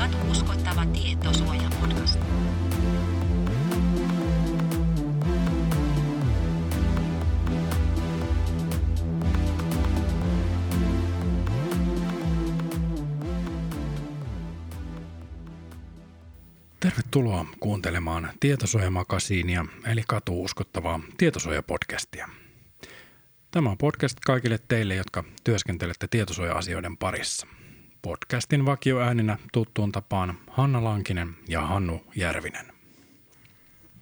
Katu uskottava tietosuoja podcast. Tervetuloa kuuntelemaan Tietosuojamakasiinia eli Katu uskottavaa tietosuojapodcastia. Tämä on podcast kaikille teille, jotka työskentelette tietosuoja-asioiden parissa. Podcastin vakioääninä tuttuun tapaan Hanna Lankinen ja Hannu Järvinen.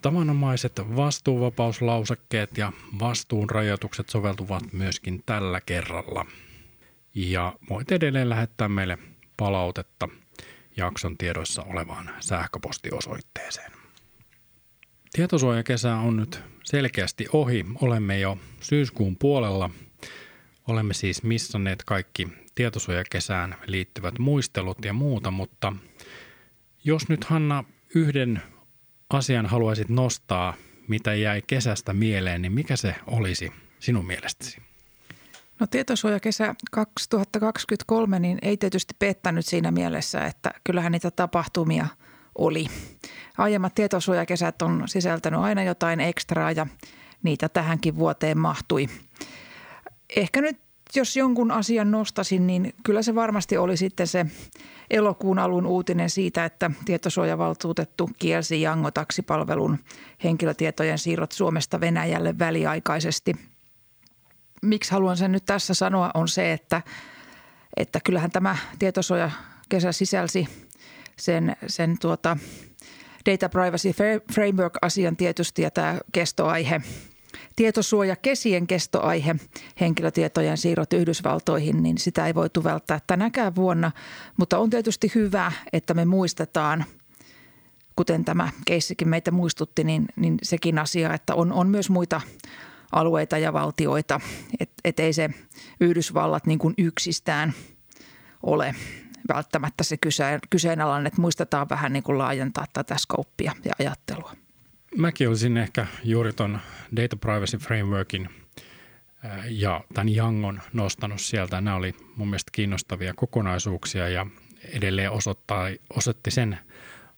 Tavanomaiset vastuuvapauslausekkeet ja vastuun rajoitukset soveltuvat myöskin tällä kerralla. Ja voit edelleen lähettää meille palautetta jakson tiedoissa olevaan sähköpostiosoitteeseen. Tietosuojakesä on nyt selkeästi ohi. Olemme jo syyskuun puolella. Olemme siis missanneet kaikki tietosuojakesään liittyvät muistelut ja muuta, mutta jos nyt Hanna yhden asian haluaisit nostaa, mitä jäi kesästä mieleen, niin mikä se olisi sinun mielestäsi? No tietosuojakesä 2023 niin ei tietysti pettänyt siinä mielessä, että kyllähän niitä tapahtumia oli. Aiemmat tietosuojakesät on sisältänyt aina jotain ekstraa ja niitä tähänkin vuoteen mahtui. Ehkä nyt jos jonkun asian nostasin, niin kyllä se varmasti oli sitten se elokuun alun uutinen siitä, että tietosuojavaltuutettu kielsi Jango-taksipalvelun henkilötietojen siirrot Suomesta Venäjälle väliaikaisesti. Miksi haluan sen nyt tässä sanoa on se, että, että kyllähän tämä tietosuoja kesä sisälsi sen, sen tuota Data Privacy Framework-asian tietysti ja tämä kestoaihe – tietosuoja kesien kestoaihe, henkilötietojen siirrot Yhdysvaltoihin, niin sitä ei voitu välttää tänäkään vuonna. Mutta on tietysti hyvä, että me muistetaan, kuten tämä keissikin meitä muistutti, niin, niin sekin asia, että on, on myös muita alueita ja valtioita, että et ei se Yhdysvallat niin kuin yksistään ole välttämättä se kyseenalainen, että muistetaan vähän niin kuin laajentaa tätä skouppia ja ajattelua. Mäkin olisin ehkä juuri ton Data Privacy Frameworkin äh, ja tämän Jangon nostanut sieltä. Nämä oli mun mielestä kiinnostavia kokonaisuuksia ja edelleen osoittaa, osoitti sen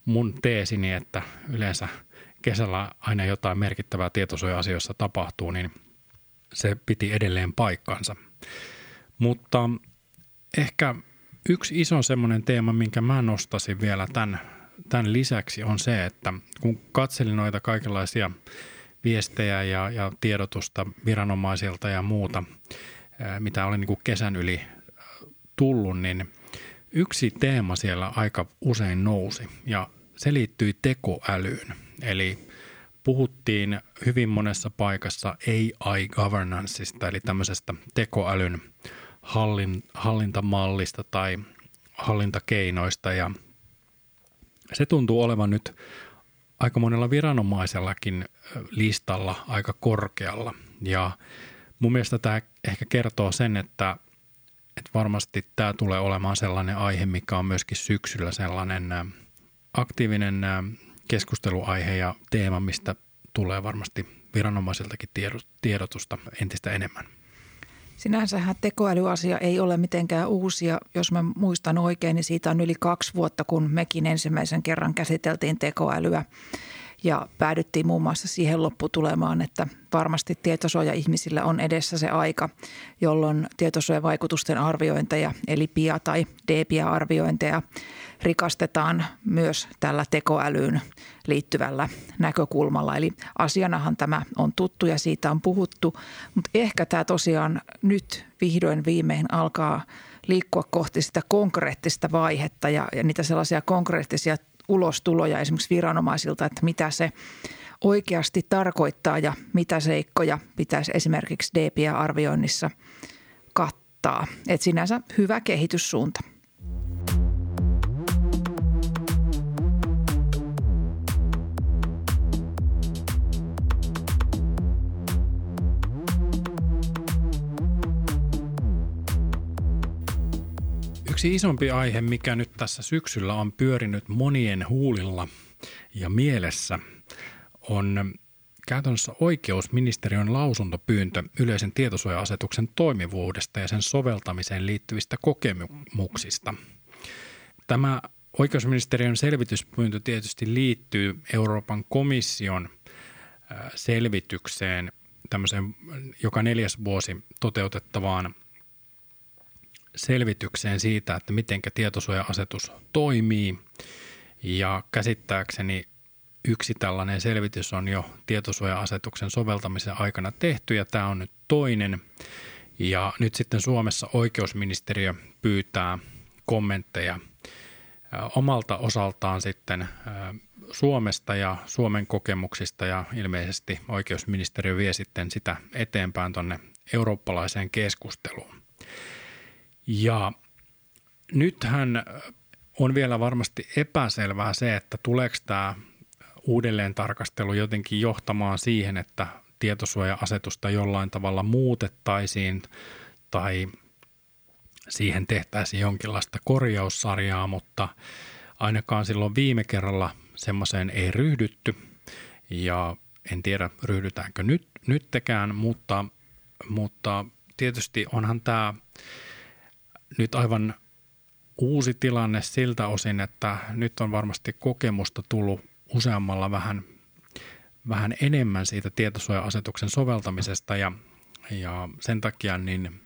mun teesini, että yleensä kesällä aina jotain merkittävää tietosuoja-asioissa tapahtuu, niin se piti edelleen paikkansa. Mutta ehkä yksi iso semmoinen teema, minkä mä nostasin vielä tämän tämän lisäksi on se, että kun katselin noita kaikenlaisia viestejä ja, ja tiedotusta viranomaisilta ja muuta, mitä oli niin kuin kesän yli tullut, niin yksi teema siellä aika usein nousi ja se liittyi tekoälyyn. Eli puhuttiin hyvin monessa paikassa AI-governanceista, eli tämmöisestä tekoälyn hallin, hallintamallista tai hallintakeinoista ja se tuntuu olevan nyt aika monella viranomaisellakin listalla aika korkealla. Ja mun mielestä tämä ehkä kertoo sen, että, että varmasti tämä tulee olemaan sellainen aihe, mikä on myöskin syksyllä sellainen aktiivinen keskusteluaihe ja teema, mistä tulee varmasti viranomaisiltakin tiedotusta entistä enemmän. Sinänsähän tekoälyasia ei ole mitenkään uusia. Jos mä muistan oikein, niin siitä on yli kaksi vuotta, kun mekin ensimmäisen kerran käsiteltiin tekoälyä. Ja päädyttiin muun muassa siihen lopputulemaan, että varmasti tietosuoja-ihmisillä on edessä se aika, jolloin tietosuojavaikutusten arviointeja, eli PIA- tai DPIA-arviointeja rikastetaan myös tällä tekoälyyn liittyvällä näkökulmalla. Eli asianahan tämä on tuttu ja siitä on puhuttu, mutta ehkä tämä tosiaan nyt vihdoin viimein alkaa liikkua kohti sitä konkreettista vaihetta ja, ja niitä sellaisia konkreettisia ulostuloja esimerkiksi viranomaisilta, että mitä se oikeasti tarkoittaa ja mitä seikkoja pitäisi esimerkiksi DPA-arvioinnissa kattaa. Et sinänsä hyvä kehityssuunta. Yksi isompi aihe, mikä nyt tässä syksyllä on pyörinyt monien huulilla ja mielessä, on käytännössä oikeusministeriön lausuntopyyntö yleisen tietosuoja-asetuksen toimivuudesta ja sen soveltamiseen liittyvistä kokemuksista. Tämä oikeusministeriön selvityspyyntö tietysti liittyy Euroopan komission selvitykseen tämmöiseen joka neljäs vuosi toteutettavaan selvitykseen siitä, että miten tietosuoja-asetus toimii. Ja käsittääkseni yksi tällainen selvitys on jo tietosuoja-asetuksen soveltamisen aikana tehty ja tämä on nyt toinen. Ja nyt sitten Suomessa oikeusministeriö pyytää kommentteja omalta osaltaan sitten Suomesta ja Suomen kokemuksista ja ilmeisesti oikeusministeriö vie sitten sitä eteenpäin tuonne eurooppalaiseen keskusteluun. Ja nythän on vielä varmasti epäselvää se, että tuleeko tämä uudelleen tarkastelu jotenkin johtamaan siihen, että tietosuoja-asetusta jollain tavalla muutettaisiin tai siihen tehtäisiin jonkinlaista korjaussarjaa, mutta ainakaan silloin viime kerralla semmoiseen ei ryhdytty. Ja en tiedä ryhdytäänkö nyt, nyttekään, mutta, mutta tietysti onhan tämä nyt aivan uusi tilanne siltä osin, että nyt on varmasti kokemusta tullut useammalla vähän, vähän enemmän siitä tietosuoja-asetuksen soveltamisesta ja, ja sen takia niin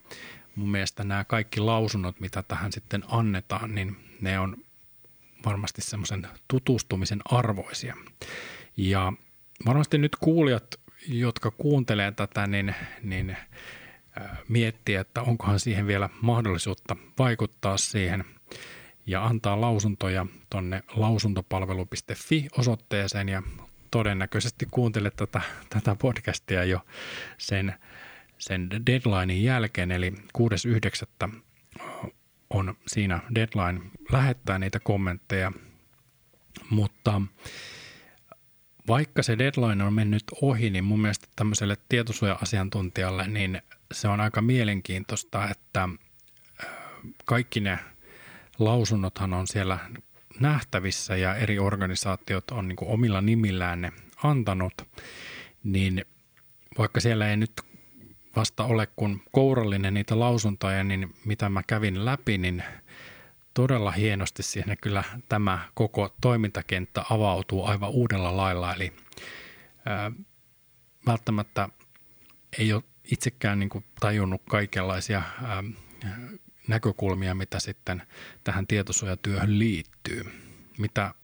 mun mielestä nämä kaikki lausunnot, mitä tähän sitten annetaan, niin ne on varmasti semmoisen tutustumisen arvoisia. Ja varmasti nyt kuulijat, jotka kuuntelee tätä, niin, niin miettiä, että onkohan siihen vielä mahdollisuutta vaikuttaa siihen ja antaa lausuntoja tonne lausuntopalvelu.fi osoitteeseen ja todennäköisesti kuuntelet tätä, tätä podcastia jo sen, sen deadlinein jälkeen, eli 6.9. on siinä deadline lähettää niitä kommentteja, mutta vaikka se deadline on mennyt ohi, niin mun mielestä tämmöiselle tietosuoja-asiantuntijalle, niin se on aika mielenkiintoista, että kaikki ne lausunnothan on siellä nähtävissä ja eri organisaatiot on niin omilla nimillään ne antanut, niin vaikka siellä ei nyt vasta ole kuin kourallinen niitä lausuntoja, niin mitä mä kävin läpi, niin todella hienosti siihen kyllä tämä koko toimintakenttä avautuu aivan uudella lailla. Eli ää, välttämättä ei ole itsekään niin kuin tajunnut kaikenlaisia ää, näkökulmia, mitä sitten tähän tietosuojatyöhön liittyy. Mitä,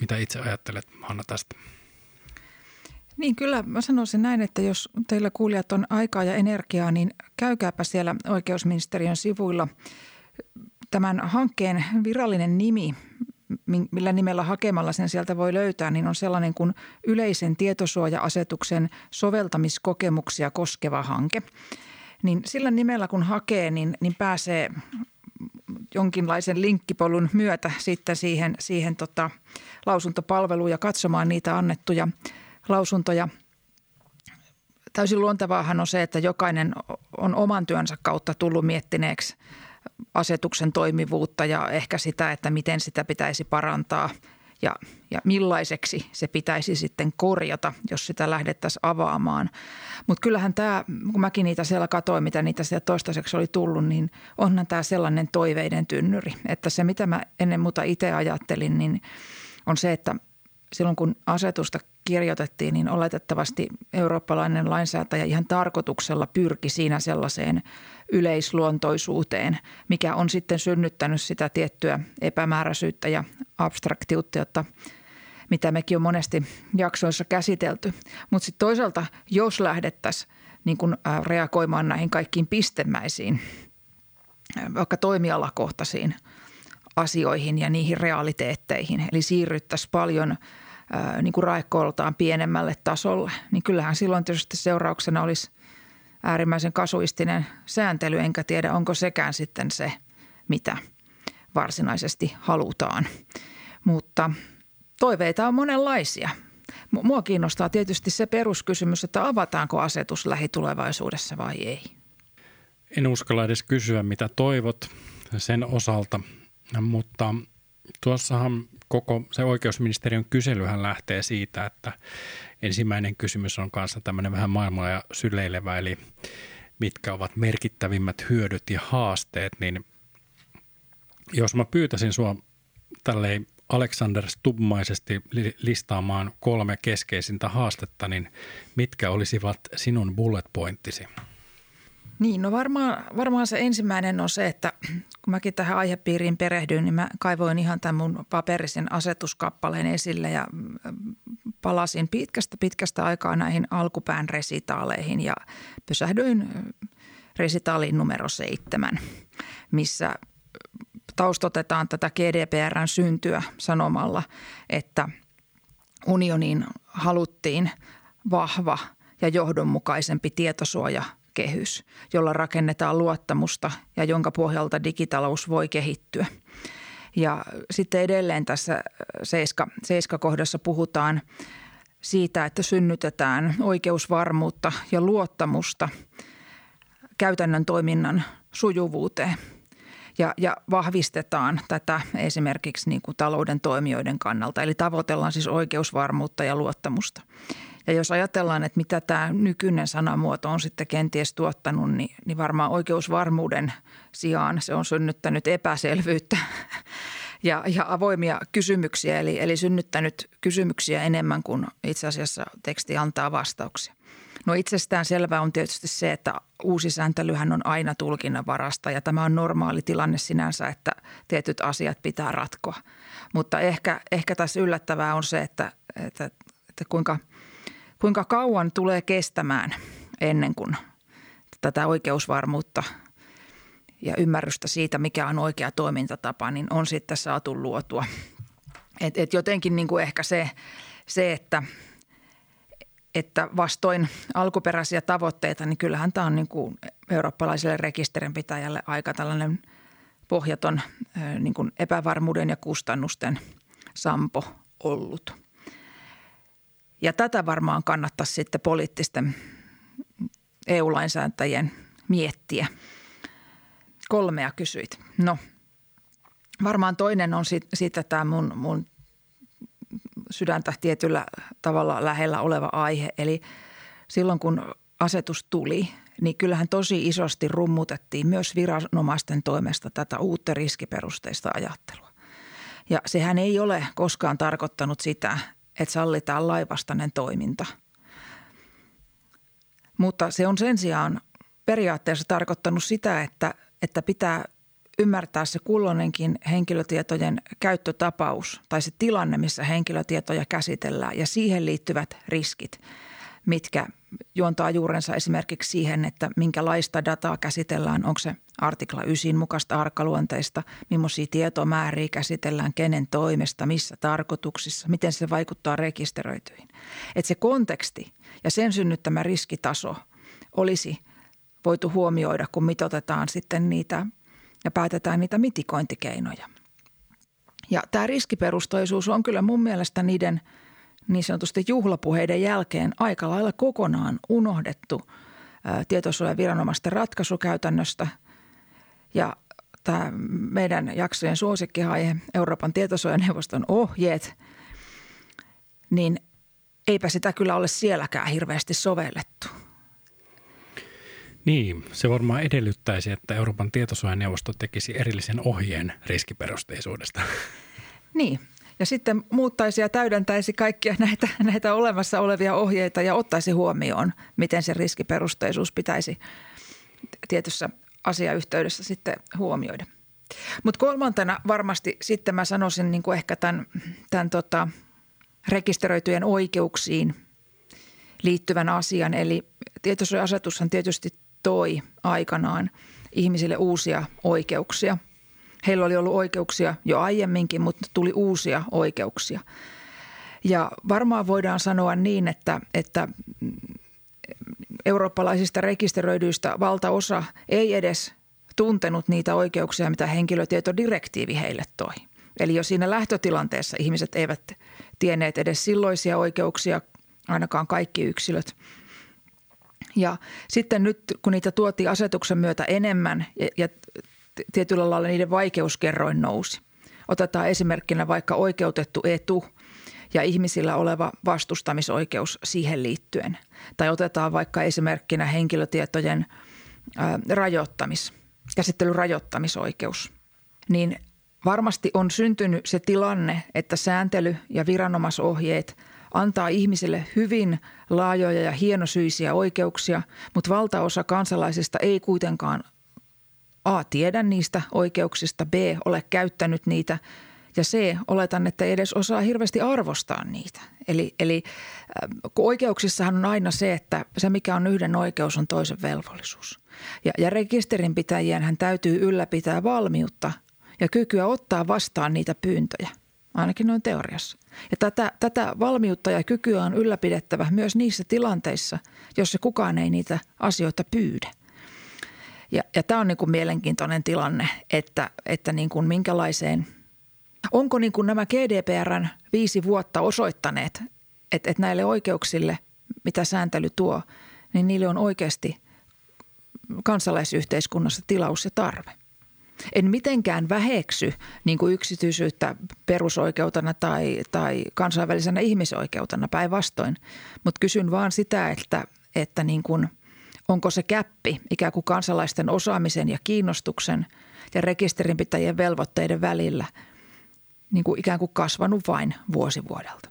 mitä itse ajattelet, Hanna, tästä? Niin kyllä mä sanoisin näin, että jos teillä kuulijat on aikaa ja energiaa, niin käykääpä siellä oikeusministeriön sivuilla. Tämän hankkeen virallinen nimi, millä nimellä hakemalla sen sieltä voi löytää, niin on sellainen kuin yleisen tietosuoja-asetuksen soveltamiskokemuksia koskeva hanke – niin sillä nimellä kun hakee, niin, niin pääsee jonkinlaisen linkkipolun myötä sitten siihen, siihen tota, lausuntopalveluun ja katsomaan niitä annettuja lausuntoja. Täysin luontevaahan on se, että jokainen on oman työnsä kautta tullut miettineeksi asetuksen toimivuutta ja ehkä sitä, että miten sitä pitäisi parantaa – ja, ja millaiseksi se pitäisi sitten korjata, jos sitä lähdettäisiin avaamaan. Mutta kyllähän tämä, kun mäkin niitä siellä katoin, mitä niitä siellä toistaiseksi oli tullut, niin onhan tämä sellainen toiveiden tynnyri. Että se, mitä mä ennen muuta itse ajattelin, niin on se, että silloin kun asetusta kirjoitettiin, niin oletettavasti eurooppalainen lainsäätäjä ihan tarkoituksella pyrki siinä sellaiseen yleisluontoisuuteen, mikä on sitten synnyttänyt sitä tiettyä epämääräisyyttä ja abstraktiutta, jotta mitä mekin on monesti jaksoissa käsitelty. Mutta sitten toisaalta, jos lähdettäisiin niin kun reagoimaan näihin kaikkiin pistemäisiin, vaikka toimialakohtaisiin asioihin ja niihin realiteetteihin, eli siirryttäisiin paljon – niin kuin pienemmälle tasolle, niin kyllähän silloin tietysti seurauksena olisi äärimmäisen kasuistinen sääntely, enkä tiedä onko sekään sitten se, mitä varsinaisesti halutaan. Mutta toiveita on monenlaisia. Mua kiinnostaa tietysti se peruskysymys, että avataanko asetus lähitulevaisuudessa vai ei. En uskalla edes kysyä, mitä toivot sen osalta, mutta tuossahan koko se oikeusministeriön kyselyhän lähtee siitä, että ensimmäinen kysymys on kanssa tämmöinen vähän maailmaa ja syleilevä, eli mitkä ovat merkittävimmät hyödyt ja haasteet, niin jos mä pyytäisin sua tälleen Alexander Stubmaisesti listaamaan kolme keskeisintä haastetta, niin mitkä olisivat sinun bullet pointtisi? Niin, no varmaan, varmaan se ensimmäinen on se, että kun mäkin tähän aihepiiriin perehdyin, niin mä kaivoin ihan tämän mun paperisen asetuskappaleen esille ja mm, palasin pitkästä pitkästä aikaa näihin alkupään resitaaleihin ja pysähdyin resitaaliin numero seitsemän, missä taustotetaan tätä GDPRn syntyä sanomalla, että unioniin haluttiin vahva ja johdonmukaisempi tietosuojakehys, jolla rakennetaan luottamusta ja jonka pohjalta digitalous voi kehittyä. Ja sitten edelleen tässä seiska, seiska-kohdassa puhutaan siitä, että synnytetään oikeusvarmuutta ja luottamusta käytännön toiminnan sujuvuuteen – ja, ja vahvistetaan tätä esimerkiksi niin kuin talouden toimijoiden kannalta. Eli tavoitellaan siis oikeusvarmuutta ja luottamusta. Ja jos ajatellaan, että mitä tämä nykyinen sanamuoto on sitten kenties tuottanut, niin, niin varmaan oikeusvarmuuden sijaan se on synnyttänyt epäselvyyttä ja, ja avoimia kysymyksiä, eli, eli synnyttänyt kysymyksiä enemmän kuin itse asiassa teksti antaa vastauksia. No itsestään selvää on tietysti se, että uusi sääntelyhän on aina tulkinnan varasta ja tämä on normaali tilanne sinänsä, että tietyt asiat pitää ratkoa. Mutta ehkä, ehkä tässä yllättävää on se, että, että, että kuinka, kuinka kauan tulee kestämään ennen kuin tätä oikeusvarmuutta ja ymmärrystä siitä, mikä on oikea toimintatapa, niin on sitten saatu luotua. Et, et jotenkin niin kuin ehkä se, se että – että vastoin alkuperäisiä tavoitteita, niin kyllähän tämä on niin kuin eurooppalaiselle rekisterinpitäjälle aika tällainen pohjaton niin kuin epävarmuuden ja kustannusten sampo ollut. Ja tätä varmaan kannattaisi sitten poliittisten EU-lainsäätäjien miettiä. Kolmea kysyit. No, varmaan toinen on sitten tämä mun, mun sydäntä tietyllä tavalla lähellä oleva aihe. Eli silloin kun asetus tuli, niin kyllähän tosi isosti rummutettiin myös viranomaisten toimesta tätä uutta riskiperusteista ajattelua. Ja sehän ei ole koskaan tarkoittanut sitä, että sallitaan laivastainen toiminta. Mutta se on sen sijaan periaatteessa tarkoittanut sitä, että, että pitää ymmärtää se kulloinenkin henkilötietojen käyttötapaus tai se tilanne, missä henkilötietoja käsitellään ja siihen liittyvät riskit, mitkä juontaa juurensa esimerkiksi siihen, että minkälaista dataa käsitellään, onko se artikla 9 mukaista arkaluonteista, millaisia tietomääriä käsitellään, kenen toimesta, missä tarkoituksissa, miten se vaikuttaa rekisteröityihin. Että se konteksti ja sen synnyttämä riskitaso olisi voitu huomioida, kun mitotetaan sitten niitä ja päätetään niitä mitikointikeinoja. Ja tämä riskiperustoisuus on kyllä mun mielestä niiden niin sanotusti juhlapuheiden jälkeen aika lailla kokonaan unohdettu tietosuojaviranomaisten ratkaisukäytännöstä. Ja tämä meidän jaksojen suosikkiaihe, Euroopan tietosuojaneuvoston ohjeet, niin eipä sitä kyllä ole sielläkään hirveästi sovellettu. Niin, se varmaan edellyttäisi, että Euroopan tietosuojaneuvosto tekisi erillisen ohjeen riskiperusteisuudesta. Niin, ja sitten muuttaisi ja täydentäisi kaikkia näitä, näitä olemassa olevia ohjeita ja ottaisi huomioon, miten se riskiperusteisuus pitäisi tietyssä asiayhteydessä sitten huomioida. Mutta kolmantena varmasti sitten mä sanoisin niin kuin ehkä tämän, tämän tota, rekisteröityjen oikeuksiin liittyvän asian. Eli tietosuoja-asetushan tietysti toi aikanaan ihmisille uusia oikeuksia. Heillä oli ollut oikeuksia jo aiemminkin, mutta tuli uusia oikeuksia. Ja varmaan voidaan sanoa niin, että, että eurooppalaisista rekisteröidyistä valtaosa ei edes tuntenut niitä oikeuksia, mitä henkilötietodirektiivi heille toi. Eli jo siinä lähtötilanteessa ihmiset eivät tienneet edes silloisia oikeuksia, ainakaan kaikki yksilöt – ja sitten nyt, kun niitä tuotiin asetuksen myötä enemmän ja, ja tietyllä lailla niiden vaikeuskerroin nousi. Otetaan esimerkkinä vaikka oikeutettu etu ja ihmisillä oleva vastustamisoikeus siihen liittyen. Tai otetaan vaikka esimerkkinä henkilötietojen rajoittamis, käsittelyn rajoittamisoikeus. Niin Varmasti on syntynyt se tilanne, että sääntely ja viranomaisohjeet antaa ihmisille hyvin laajoja ja hienosyisiä oikeuksia, mutta valtaosa kansalaisista ei kuitenkaan A. tiedä niistä oikeuksista, B. ole käyttänyt niitä ja C. oletan, että ei edes osaa hirveästi arvostaa niitä. Eli, eli kun oikeuksissahan on aina se, että se mikä on yhden oikeus on toisen velvollisuus. Ja, ja rekisterinpitäjien hän täytyy ylläpitää valmiutta ja kykyä ottaa vastaan niitä pyyntöjä, ainakin noin teoriassa. Ja tätä, tätä valmiutta ja kykyä on ylläpidettävä myös niissä tilanteissa, jossa kukaan ei niitä asioita pyydä. Ja, ja tämä on niin kuin mielenkiintoinen tilanne, että, että niin kuin minkälaiseen, onko niin kuin nämä GDPRn viisi vuotta osoittaneet, että, että näille oikeuksille, mitä sääntely tuo, niin niille on oikeasti kansalaisyhteiskunnassa tilaus ja tarve. En mitenkään väheksy niin kuin yksityisyyttä perusoikeutena tai, tai kansainvälisenä ihmisoikeutena päinvastoin, mutta kysyn vaan sitä, että, että niin kuin – onko se käppi ikään kuin kansalaisten osaamisen ja kiinnostuksen ja rekisterinpitäjien velvoitteiden välillä niin kuin ikään kuin kasvanut vain vuosi vuodelta.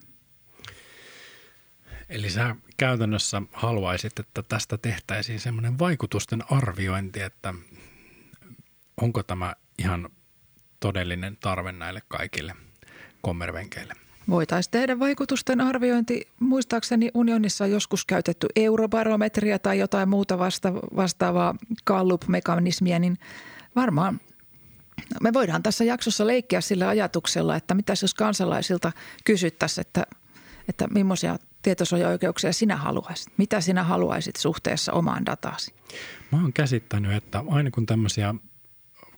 Eli sä käytännössä haluaisit, että tästä tehtäisiin semmoinen vaikutusten arviointi, että onko tämä ihan todellinen tarve näille kaikille kommervenkeille? Voitaisiin tehdä vaikutusten arviointi. Muistaakseni unionissa on joskus käytetty eurobarometria tai jotain muuta vasta, vastaavaa Gallup-mekanismia, niin varmaan me voidaan tässä jaksossa leikkiä sillä ajatuksella, että mitä jos kansalaisilta kysyttäisiin, että, että millaisia tietosuojaoikeuksia sinä haluaisit? Mitä sinä haluaisit suhteessa omaan dataasi? Mä oon käsittänyt, että aina kun tämmöisiä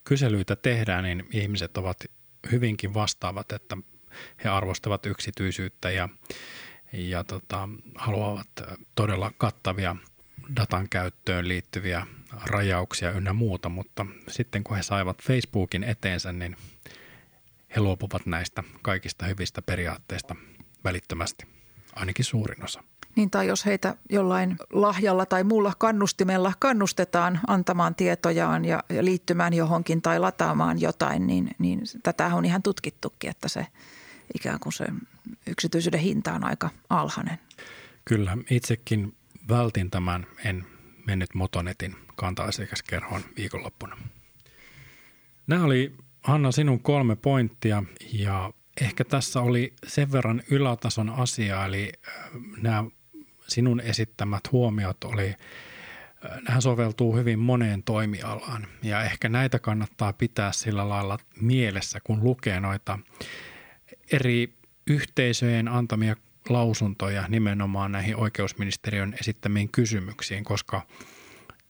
kyselyitä tehdään, niin ihmiset ovat hyvinkin vastaavat, että he arvostavat yksityisyyttä ja, ja tota, haluavat todella kattavia datan käyttöön liittyviä rajauksia ynnä muuta, mutta sitten kun he saivat Facebookin eteensä, niin he luopuvat näistä kaikista hyvistä periaatteista välittömästi, ainakin suurin osa. Niin tai jos heitä jollain lahjalla tai muulla kannustimella kannustetaan antamaan tietojaan ja, liittymään johonkin tai lataamaan jotain, niin, niin tätä on ihan tutkittukin, että se – ikään kuin se yksityisyyden hinta on aika alhainen. Kyllä, itsekin vältin tämän, en mennyt Motonetin kanta-asiakaskerhoon viikonloppuna. Nämä oli Hanna sinun kolme pointtia ja ehkä tässä oli sen verran ylätason asia, eli äh, nämä sinun esittämät huomiot oli, äh, nämä soveltuu hyvin moneen toimialaan ja ehkä näitä kannattaa pitää sillä lailla mielessä, kun lukee noita eri yhteisöjen antamia lausuntoja nimenomaan näihin oikeusministeriön esittämiin kysymyksiin, koska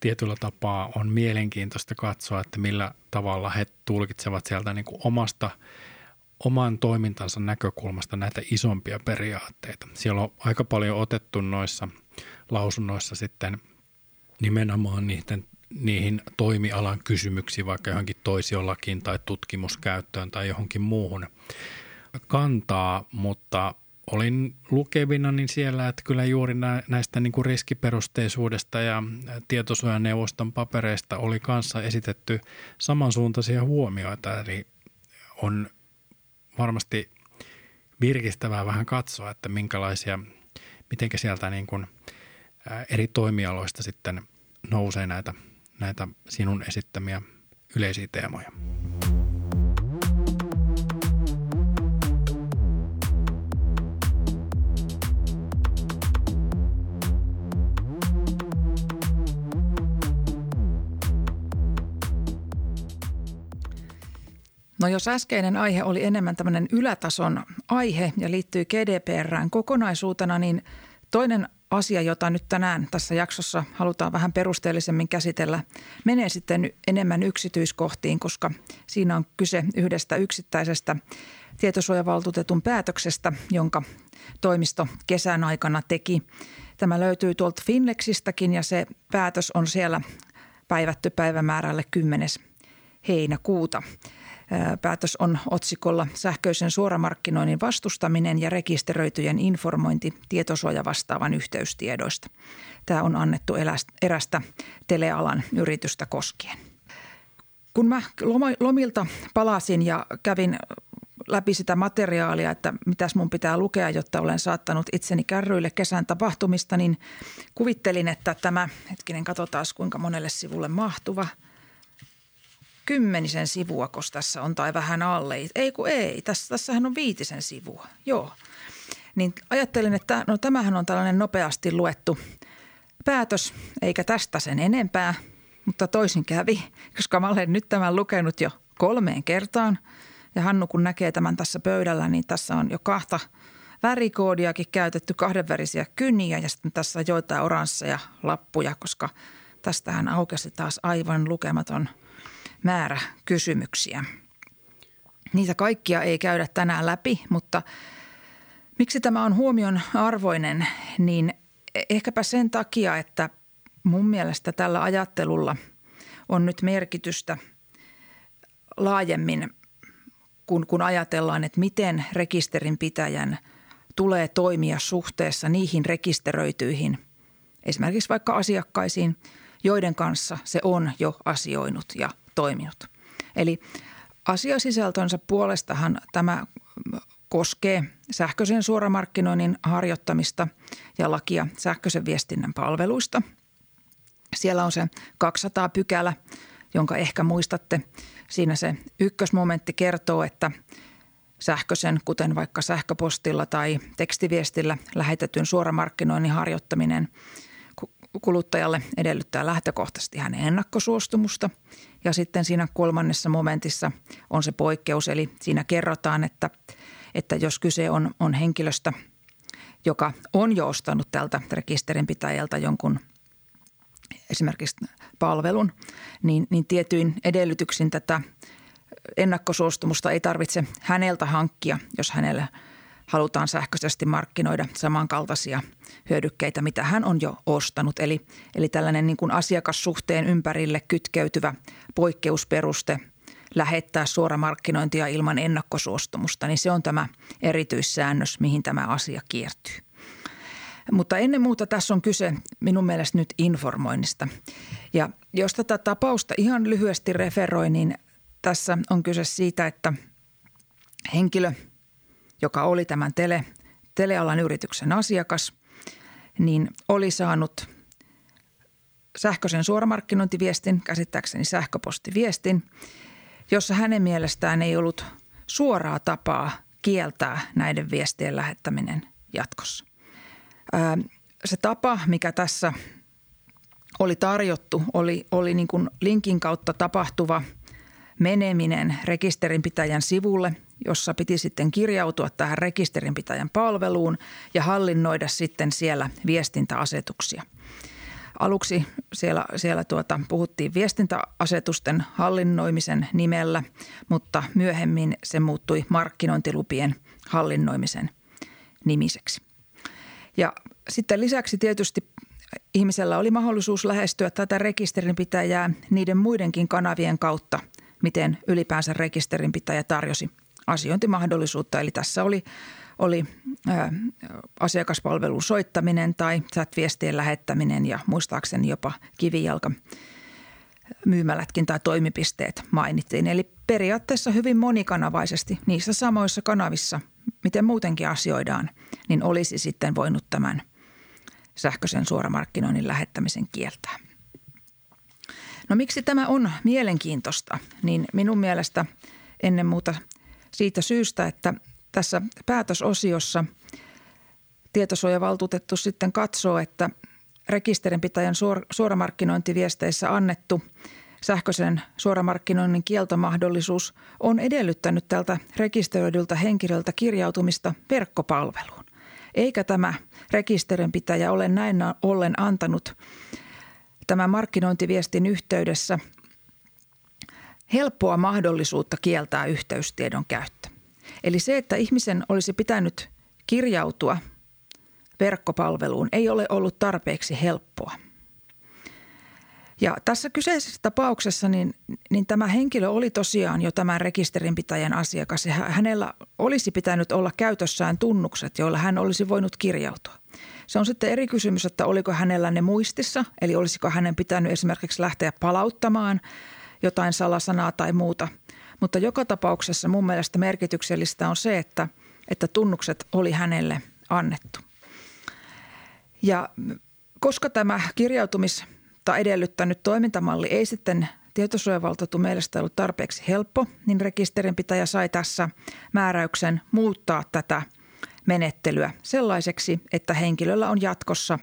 tietyllä tapaa on mielenkiintoista katsoa, että millä tavalla he tulkitsevat sieltä niin kuin omasta oman toimintansa näkökulmasta näitä isompia periaatteita. Siellä on aika paljon otettu noissa lausunnoissa sitten nimenomaan niiden, niihin toimialan kysymyksiin, vaikka johonkin toisiolakiin tai tutkimuskäyttöön tai johonkin muuhun kantaa, mutta olin lukevina niin siellä, että kyllä juuri näistä niin kuin riskiperusteisuudesta ja tietosuojaneuvoston papereista oli kanssa esitetty samansuuntaisia huomioita, eli on varmasti virkistävää vähän katsoa, että minkälaisia, miten sieltä niin kuin eri toimialoista sitten nousee näitä, näitä sinun esittämiä yleisiä teemoja. No jos äskeinen aihe oli enemmän tämmöinen ylätason aihe ja liittyy GDPRään kokonaisuutena, niin toinen asia, jota nyt tänään tässä jaksossa halutaan vähän perusteellisemmin käsitellä, menee sitten enemmän yksityiskohtiin, koska siinä on kyse yhdestä yksittäisestä tietosuojavaltuutetun päätöksestä, jonka toimisto kesän aikana teki. Tämä löytyy tuolta Finlexistäkin ja se päätös on siellä päivätty päivämäärälle 10. heinäkuuta. Päätös on otsikolla sähköisen suoramarkkinoinnin vastustaminen ja rekisteröityjen informointi tietosuojavastaavan yhteystiedoista. Tämä on annettu erästä telealan yritystä koskien. kun mä lomilta palasin ja kävin läpi sitä materiaalia, että mitäs mun pitää lukea, jotta olen saattanut itseni kärryille kesän tapahtumista, niin kuvittelin, että tämä, hetkinen, katsotaan kuinka monelle sivulle mahtuva – kymmenisen sivua, koska tässä on tai vähän alle. Ei kun ei, tässä, tässähän on viitisen sivua, joo. Niin ajattelin, että no tämähän on tällainen nopeasti luettu päätös, eikä tästä sen enempää, mutta toisin kävi, koska mä olen nyt tämän lukenut jo kolmeen kertaan. Ja Hannu kun näkee tämän tässä pöydällä, niin tässä on jo kahta värikoodiakin käytetty, kahdenvärisiä kyniä ja sitten tässä joitain oransseja lappuja, koska tästähän aukesi taas aivan lukematon – määrä kysymyksiä. Niitä kaikkia ei käydä tänään läpi, mutta miksi tämä on huomion arvoinen, niin ehkäpä sen takia, että mun mielestä tällä ajattelulla on nyt merkitystä laajemmin, kun, kun ajatellaan, että miten rekisterinpitäjän tulee toimia suhteessa niihin rekisteröityihin, esimerkiksi vaikka asiakkaisiin, joiden kanssa se on jo asioinut ja toiminut. Eli asiasisältönsä puolestahan tämä koskee sähköisen suoramarkkinoinnin harjoittamista ja lakia sähköisen viestinnän palveluista. Siellä on se 200 pykälä, jonka ehkä muistatte. Siinä se ykkösmomentti kertoo, että sähköisen, kuten vaikka sähköpostilla tai tekstiviestillä lähetetyn suoramarkkinoinnin harjoittaminen – kuluttajalle edellyttää lähtökohtaisesti hänen ennakkosuostumusta. Ja sitten siinä kolmannessa momentissa on se poikkeus, eli siinä kerrotaan, että, että jos kyse on, on henkilöstä, joka on jo ostanut tältä rekisterinpitäjältä jonkun esimerkiksi palvelun, niin, niin tietyin edellytyksin tätä ennakkosuostumusta ei tarvitse häneltä hankkia, jos hänelle – halutaan sähköisesti markkinoida samankaltaisia hyödykkeitä, mitä hän on jo ostanut. Eli, eli tällainen niin kuin asiakassuhteen ympärille kytkeytyvä poikkeusperuste lähettää suoramarkkinointia ilman ennakkosuostumusta, niin se on tämä erityissäännös, mihin tämä asia kiertyy. Mutta ennen muuta tässä on kyse minun mielestä nyt informoinnista. Ja jos tätä tapausta ihan lyhyesti referoi, niin tässä on kyse siitä, että henkilö – joka oli tämän tele, telealan yrityksen asiakas, niin oli saanut sähköisen suoramarkkinointiviestin, käsittääkseni sähköpostiviestin, jossa hänen mielestään ei ollut suoraa tapaa kieltää näiden viestien lähettäminen jatkossa. Se tapa, mikä tässä oli tarjottu, oli, oli niin kuin linkin kautta tapahtuva meneminen rekisterinpitäjän sivulle – jossa piti sitten kirjautua tähän rekisterinpitäjän palveluun ja hallinnoida sitten siellä viestintäasetuksia. Aluksi siellä, siellä tuota, puhuttiin viestintäasetusten hallinnoimisen nimellä, mutta myöhemmin se muuttui markkinointilupien hallinnoimisen nimiseksi. Ja sitten lisäksi tietysti ihmisellä oli mahdollisuus lähestyä tätä rekisterinpitäjää niiden muidenkin kanavien kautta, miten ylipäänsä rekisterinpitäjä tarjosi asiointimahdollisuutta. Eli tässä oli, oli ää, asiakaspalvelun soittaminen tai chat-viestien lähettäminen ja muistaakseni jopa kivijalka myymälätkin tai toimipisteet mainittiin. Eli periaatteessa hyvin monikanavaisesti niissä samoissa kanavissa, miten muutenkin asioidaan, niin olisi sitten voinut tämän sähköisen suoramarkkinoinnin lähettämisen kieltää. No miksi tämä on mielenkiintoista? Niin minun mielestä ennen muuta siitä syystä, että tässä päätösosiossa tietosuojavaltuutettu sitten katsoo, että rekisterinpitäjän suor- suoramarkkinointiviesteissä annettu sähköisen suoramarkkinoinnin kieltomahdollisuus on edellyttänyt tältä rekisteröidyltä henkilöltä kirjautumista verkkopalveluun. Eikä tämä rekisterinpitäjä ole näin ollen antanut tämän markkinointiviestin yhteydessä – helppoa mahdollisuutta kieltää yhteystiedon käyttö. Eli se, että ihmisen olisi pitänyt kirjautua verkkopalveluun, ei ole ollut tarpeeksi helppoa. Ja tässä kyseisessä tapauksessa niin, niin tämä henkilö oli tosiaan jo tämän rekisterinpitäjän asiakas ja hänellä olisi pitänyt olla käytössään tunnukset, joilla hän olisi voinut kirjautua. Se on sitten eri kysymys, että oliko hänellä ne muistissa, eli olisiko hänen pitänyt esimerkiksi lähteä palauttamaan – jotain salasanaa tai muuta. Mutta joka tapauksessa mun mielestä merkityksellistä on se, että, että tunnukset oli hänelle annettu. Ja koska tämä kirjautumista edellyttänyt toimintamalli ei sitten tietosuojavaltuutetun mielestä ollut tarpeeksi helppo, niin rekisterinpitäjä sai tässä määräyksen muuttaa tätä menettelyä sellaiseksi, että henkilöllä on jatkossa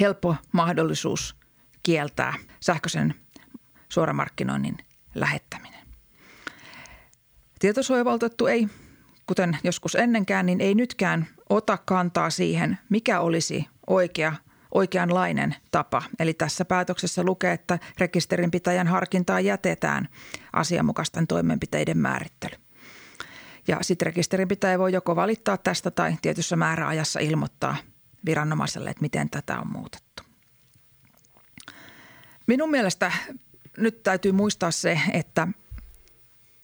helppo mahdollisuus kieltää sähköisen suoramarkkinoinnin lähettäminen. Tietosuojavaltuutettu ei, kuten joskus ennenkään, niin ei nytkään ota kantaa siihen, mikä olisi oikea oikeanlainen tapa. Eli tässä päätöksessä lukee, että rekisterinpitäjän harkintaa jätetään asianmukaisten toimenpiteiden määrittely. Ja sitten rekisterinpitäjä voi joko valittaa tästä tai tietyssä määräajassa ilmoittaa viranomaiselle, että miten tätä on muutettu. Minun mielestä nyt täytyy muistaa se, että,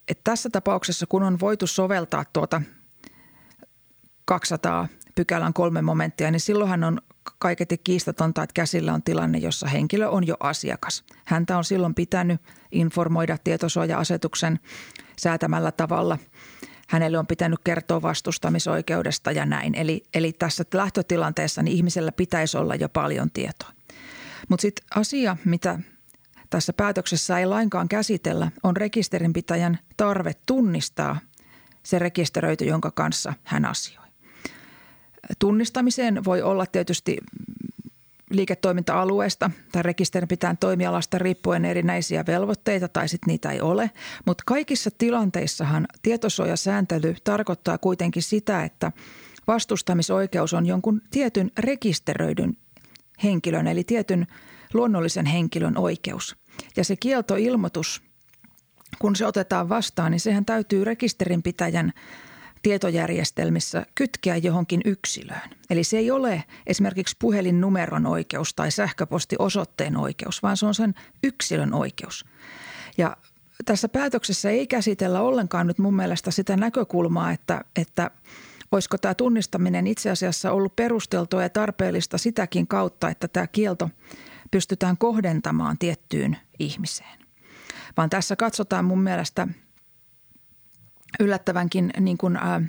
että tässä tapauksessa kun on voitu soveltaa tuota 200 pykälän kolme momenttia, niin silloinhan on kaiketi kiistatonta, että käsillä on tilanne, jossa henkilö on jo asiakas. Häntä on silloin pitänyt informoida tietosuoja-asetuksen säätämällä tavalla. Hänelle on pitänyt kertoa vastustamisoikeudesta ja näin. Eli, eli tässä lähtötilanteessa niin ihmisellä pitäisi olla jo paljon tietoa. Mutta sitten asia, mitä tässä päätöksessä ei lainkaan käsitellä, on rekisterinpitäjän tarve tunnistaa se rekisteröity, jonka kanssa hän asioi. Tunnistamiseen voi olla tietysti liiketoiminta-alueesta tai rekisterinpitäjän toimialasta riippuen erinäisiä velvoitteita tai sitten niitä ei ole. Mutta kaikissa tilanteissahan tietosuojasääntely tarkoittaa kuitenkin sitä, että vastustamisoikeus on jonkun tietyn rekisteröidyn henkilön eli tietyn luonnollisen henkilön oikeus. Ja se kieltoilmoitus, kun se otetaan vastaan, niin sehän täytyy rekisterinpitäjän tietojärjestelmissä kytkeä johonkin yksilöön. Eli se ei ole esimerkiksi puhelinnumeron oikeus tai sähköpostiosoitteen oikeus, vaan se on sen yksilön oikeus. Ja tässä päätöksessä ei käsitellä ollenkaan nyt mun mielestä sitä näkökulmaa, että, että olisiko tämä tunnistaminen itse asiassa ollut perusteltua ja tarpeellista sitäkin kautta, että tämä kielto pystytään kohdentamaan tiettyyn ihmiseen. Vaan tässä katsotaan mun mielestä – yllättävänkin niin kuin, ä,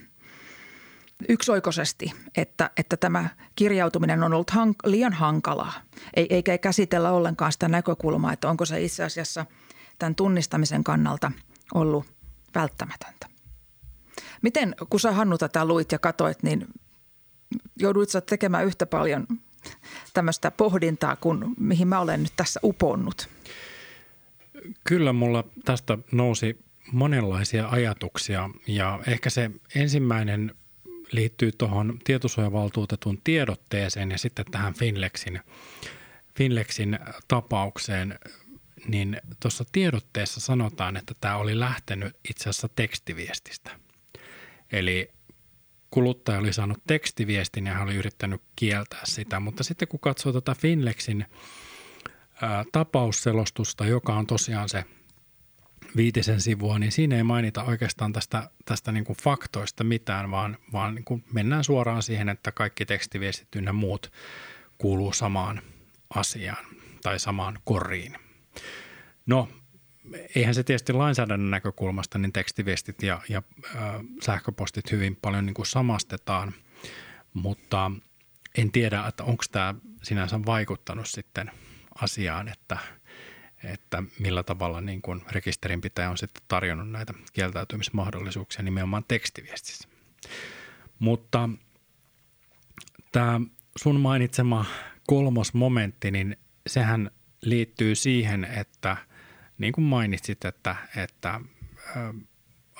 yksioikoisesti, että, että tämä kirjautuminen on ollut hank- liian hankalaa. Ei, eikä käsitellä ollenkaan sitä näkökulmaa, että onko se itse asiassa tämän tunnistamisen kannalta ollut välttämätöntä. Miten, kun sä Hannu tätä luit ja katoit, niin jouduit sä tekemään yhtä paljon tämmöistä pohdintaa kuin mihin mä olen nyt tässä uponnut? Kyllä mulla tästä nousi monenlaisia ajatuksia ja ehkä se ensimmäinen liittyy tuohon tietosuojavaltuutetun tiedotteeseen ja sitten tähän Finlexin, Finlexin tapaukseen, niin tuossa tiedotteessa sanotaan, että tämä oli lähtenyt itse asiassa tekstiviestistä. Eli kuluttaja oli saanut tekstiviestin ja hän oli yrittänyt kieltää sitä, mutta sitten kun katsoo tätä Finlexin ää, tapausselostusta, joka on tosiaan se – viitisen sivua, niin siinä ei mainita oikeastaan tästä, tästä niin kuin faktoista mitään, vaan, vaan niin kuin mennään suoraan siihen, että kaikki tekstiviestit ynnä muut kuuluu samaan asiaan tai samaan koriin. No, eihän se tietysti lainsäädännön näkökulmasta, niin tekstiviestit ja, ja äh, sähköpostit hyvin paljon niin kuin samastetaan, mutta en tiedä, että onko tämä sinänsä vaikuttanut sitten asiaan, että – että millä tavalla niin kuin rekisterinpitäjä on sitten tarjonnut näitä kieltäytymismahdollisuuksia nimenomaan tekstiviestissä. Mutta tämä sun mainitsema kolmos momentti, niin sehän liittyy siihen, että niin kuin mainitsit, että, että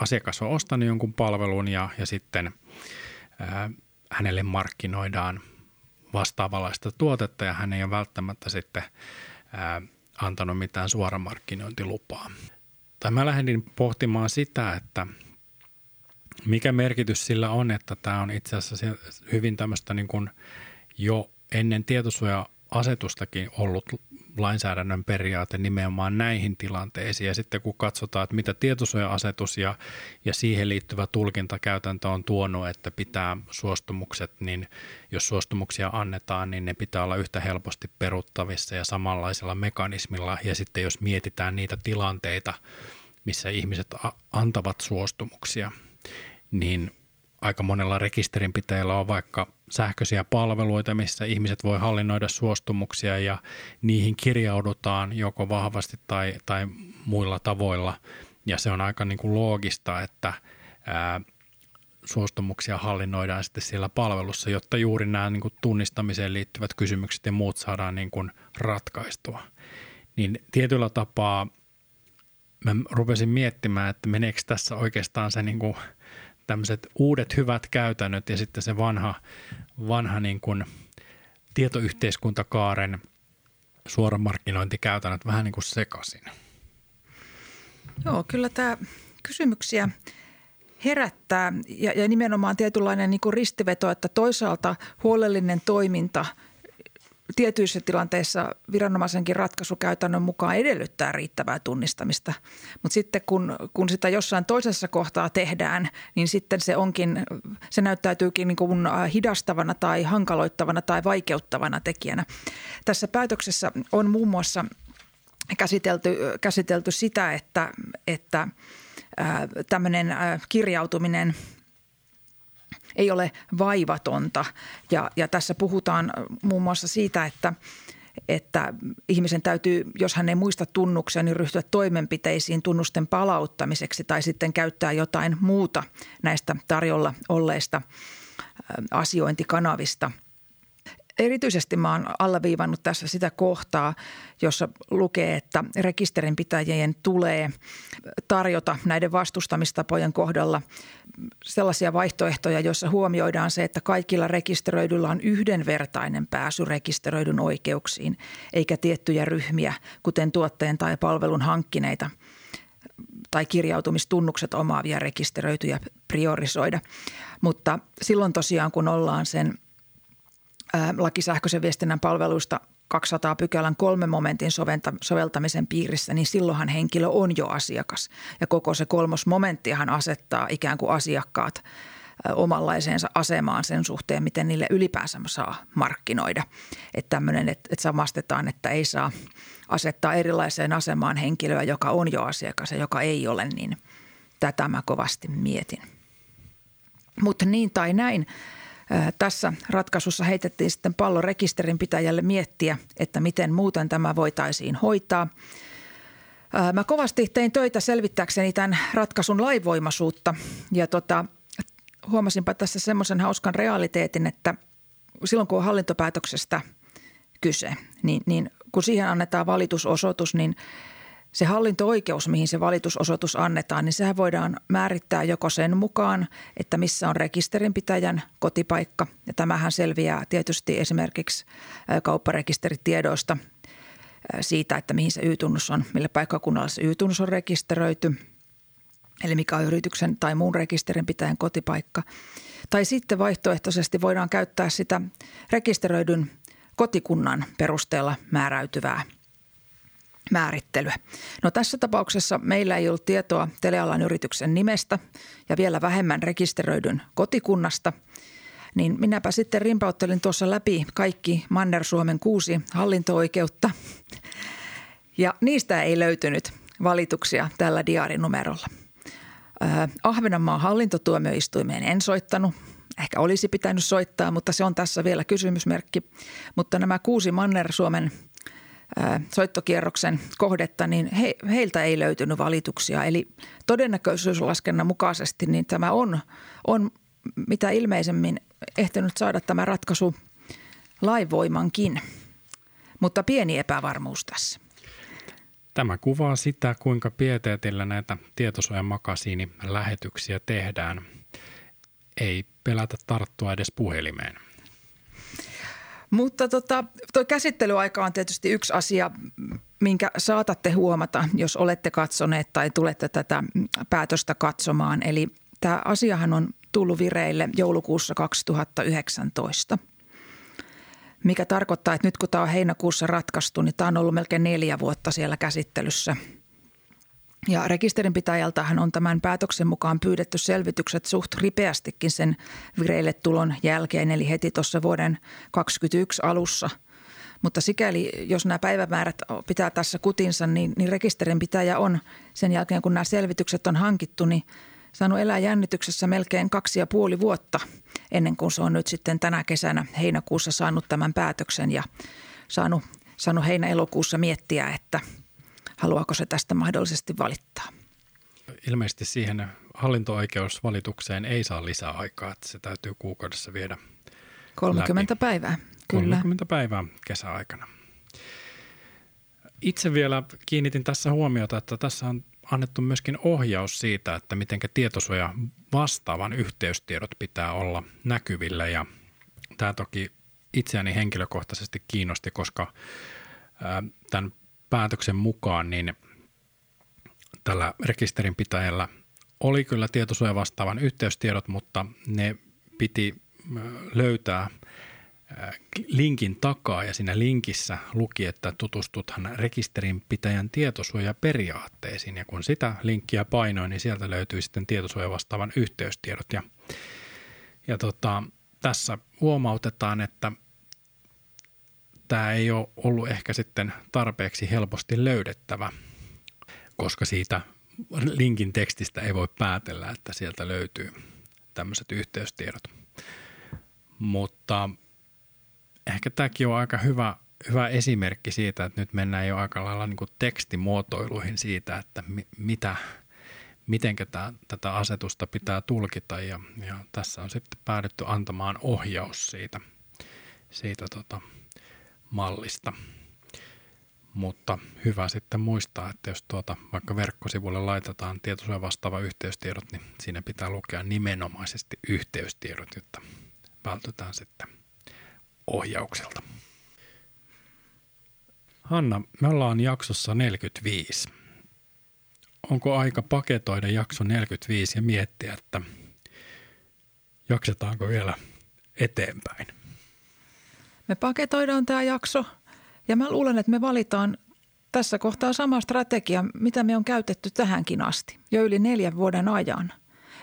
asiakas on ostanut jonkun palvelun ja, ja sitten hänelle markkinoidaan vastaavanlaista tuotetta ja hän ei ole välttämättä sitten antanut mitään suoramarkkinointilupaa. Tai mä lähdin pohtimaan sitä, että mikä merkitys sillä on, että tämä on itse asiassa hyvin tämmöistä niin kuin jo ennen tietosuoja-asetustakin ollut lainsäädännön periaate nimenomaan näihin tilanteisiin. Ja sitten kun katsotaan, että mitä tietosuoja-asetus ja, ja siihen liittyvä tulkintakäytäntö on tuonut, että pitää suostumukset, niin jos suostumuksia annetaan, niin ne pitää olla yhtä helposti peruttavissa ja samanlaisella mekanismilla. Ja sitten jos mietitään niitä tilanteita, missä ihmiset antavat suostumuksia, niin aika monella rekisterinpitäjällä on vaikka sähköisiä palveluita, missä ihmiset voi hallinnoida suostumuksia ja niihin kirjaudutaan joko vahvasti tai, tai muilla tavoilla. Ja se on aika niin kuin loogista, että ää, suostumuksia hallinnoidaan sitten siellä palvelussa, jotta juuri nämä niin kuin tunnistamiseen liittyvät kysymykset ja muut saadaan niin kuin ratkaistua. Niin tietyllä tapaa mä rupesin miettimään, että meneekö tässä oikeastaan se niin kuin – tämmöiset uudet hyvät käytännöt ja sitten se vanha, vanha niin kuin tietoyhteiskuntakaaren suoramarkkinointikäytännöt vähän niin kuin sekaisin. Joo, kyllä tämä kysymyksiä herättää ja, ja nimenomaan tietynlainen niin kuin ristiveto, että toisaalta huolellinen toiminta – tietyissä tilanteissa viranomaisenkin ratkaisukäytännön mukaan edellyttää riittävää tunnistamista. Mutta sitten kun, kun sitä jossain toisessa kohtaa tehdään, niin sitten se onkin, se näyttäytyykin niin kuin hidastavana tai hankaloittavana tai vaikeuttavana tekijänä. Tässä päätöksessä on muun muassa käsitelty, käsitelty sitä, että, että tämmöinen kirjautuminen – ei ole vaivatonta. Ja, ja tässä puhutaan muun muassa siitä, että että ihmisen täytyy, jos hän ei muista tunnuksia, niin ryhtyä toimenpiteisiin tunnusten palauttamiseksi tai sitten käyttää jotain muuta näistä tarjolla olleista asiointikanavista – Erityisesti mä oon allaviivannut tässä sitä kohtaa, jossa lukee, että rekisterinpitäjien tulee tarjota näiden vastustamistapojen kohdalla sellaisia vaihtoehtoja, joissa huomioidaan se, että kaikilla rekisteröidyllä on yhdenvertainen pääsy rekisteröidyn oikeuksiin, eikä tiettyjä ryhmiä, kuten tuotteen tai palvelun hankkineita tai kirjautumistunnukset omaavia rekisteröityjä priorisoida. Mutta silloin tosiaan, kun ollaan sen – laki sähköisen viestinnän palveluista 200 pykälän kolmen momentin soveltamisen piirissä, niin silloinhan henkilö on jo asiakas. Ja koko se kolmos momenttihan asettaa ikään kuin asiakkaat omanlaiseensa asemaan sen suhteen, miten niille ylipäänsä saa markkinoida. Että tämmöinen, että, että samastetaan, että ei saa asettaa erilaiseen asemaan henkilöä, joka on jo asiakas ja joka ei ole, niin tätä mä kovasti mietin. Mutta niin tai näin, tässä ratkaisussa heitettiin sitten pallo rekisterinpitäjälle miettiä, että miten muuten tämä voitaisiin hoitaa. Mä kovasti tein töitä selvittääkseni tämän ratkaisun laivoimaisuutta ja tota, huomasinpa tässä semmoisen hauskan realiteetin, että silloin kun on hallintopäätöksestä kyse, niin, niin kun siihen annetaan valitusosoitus, niin – se hallinto-oikeus, mihin se valitusosoitus annetaan, niin sehän voidaan määrittää joko sen mukaan, että missä on rekisterinpitäjän kotipaikka. Ja tämähän selviää tietysti esimerkiksi kaupparekisteritiedoista siitä, että mihin se Y-tunnus on, mille paikkakunnalla se Y-tunnus on rekisteröity. Eli mikä on yrityksen tai muun rekisterinpitäjän kotipaikka. Tai sitten vaihtoehtoisesti voidaan käyttää sitä rekisteröidyn kotikunnan perusteella määräytyvää – määrittelyä. No tässä tapauksessa meillä ei ollut tietoa telealan yrityksen nimestä ja vielä vähemmän rekisteröidyn kotikunnasta. Niin minäpä sitten rimpauttelin tuossa läpi kaikki Manner-Suomen kuusi hallinto-oikeutta ja niistä ei löytynyt valituksia tällä diaarinumerolla. Ahvenanmaan hallintotuomioistuimeen en soittanut. Ehkä olisi pitänyt soittaa, mutta se on tässä vielä kysymysmerkki. Mutta nämä kuusi Manner-Suomen soittokierroksen kohdetta, niin he, heiltä ei löytynyt valituksia. Eli todennäköisyyslaskennan mukaisesti niin tämä on, on mitä ilmeisemmin ehtinyt saada tämä ratkaisu lainvoimankin, mutta pieni epävarmuus tässä. Tämä kuvaa sitä, kuinka pieteetillä näitä tietosuojamakasiini-lähetyksiä tehdään. Ei pelätä tarttua edes puhelimeen. Mutta tota, tuo käsittelyaika on tietysti yksi asia, minkä saatatte huomata, jos olette katsoneet tai tulette tätä päätöstä katsomaan. Eli tämä asiahan on tullut vireille joulukuussa 2019. mikä tarkoittaa, että nyt kun tämä on heinäkuussa ratkaistu, niin tämä on ollut melkein neljä vuotta siellä käsittelyssä. Ja rekisterinpitäjältähän on tämän päätöksen mukaan pyydetty selvitykset suht ripeästikin sen vireille tulon jälkeen, eli heti tuossa vuoden 2021 alussa – mutta sikäli, jos nämä päivämäärät pitää tässä kutinsa, niin, niin rekisterinpitäjä on sen jälkeen, kun nämä selvitykset on hankittu, niin saanut elää jännityksessä melkein kaksi ja puoli vuotta ennen kuin se on nyt sitten tänä kesänä heinäkuussa saanut tämän päätöksen ja saanut, saanut heinä-elokuussa miettiä, että haluaako se tästä mahdollisesti valittaa. Ilmeisesti siihen hallinto-oikeusvalitukseen ei saa lisää aikaa, että se täytyy kuukaudessa viedä 30 läpi. päivää. Kyllä. 30 päivää kesäaikana. Itse vielä kiinnitin tässä huomiota, että tässä on annettu myöskin ohjaus siitä, että miten tietosuoja vastaavan yhteystiedot pitää olla näkyvillä ja tämä toki itseäni henkilökohtaisesti kiinnosti, koska tämän päätöksen mukaan niin tällä rekisterinpitäjällä oli kyllä tietosuoja vastaavan yhteystiedot, mutta ne piti löytää – linkin takaa ja siinä linkissä luki, että tutustuthan rekisterinpitäjän tietosuojaperiaatteisiin. Ja kun sitä linkkiä painoin, niin sieltä löytyi sitten tietosuoja vastaavan yhteystiedot. Ja, ja tota, tässä huomautetaan, että tämä ei ole ollut ehkä sitten tarpeeksi helposti löydettävä, koska siitä linkin tekstistä ei voi päätellä, että sieltä löytyy tämmöiset yhteystiedot. Mutta ehkä tämäkin on aika hyvä, hyvä esimerkki siitä, että nyt mennään jo aika lailla niin kuin tekstimuotoiluihin siitä, että mi, mitä, miten tätä asetusta pitää tulkita ja, ja tässä on sitten päädytty antamaan ohjaus siitä, siitä tota mallista. Mutta hyvä sitten muistaa, että jos tuota vaikka verkkosivulle laitetaan tietosuoja vastaava yhteystiedot, niin siinä pitää lukea nimenomaisesti yhteystiedot, jotta vältytään sitten ohjaukselta. Hanna, me ollaan jaksossa 45. Onko aika paketoida jakso 45 ja miettiä, että jaksetaanko vielä eteenpäin? Me paketoidaan tämä jakso ja mä luulen, että me valitaan tässä kohtaa sama strategia, mitä me on käytetty tähänkin asti, jo yli neljän vuoden ajan –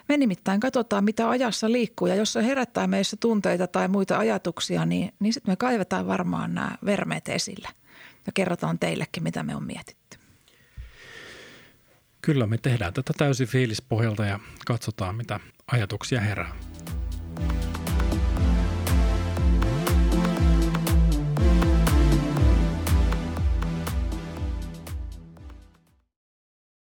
me nimittäin katsotaan, mitä ajassa liikkuu ja jos se herättää meissä tunteita tai muita ajatuksia, niin, niin sitten me kaivetaan varmaan nämä vermeet esille ja kerrotaan teillekin, mitä me on mietitty. Kyllä, me tehdään tätä täysin fiilispohjalta ja katsotaan, mitä ajatuksia herää.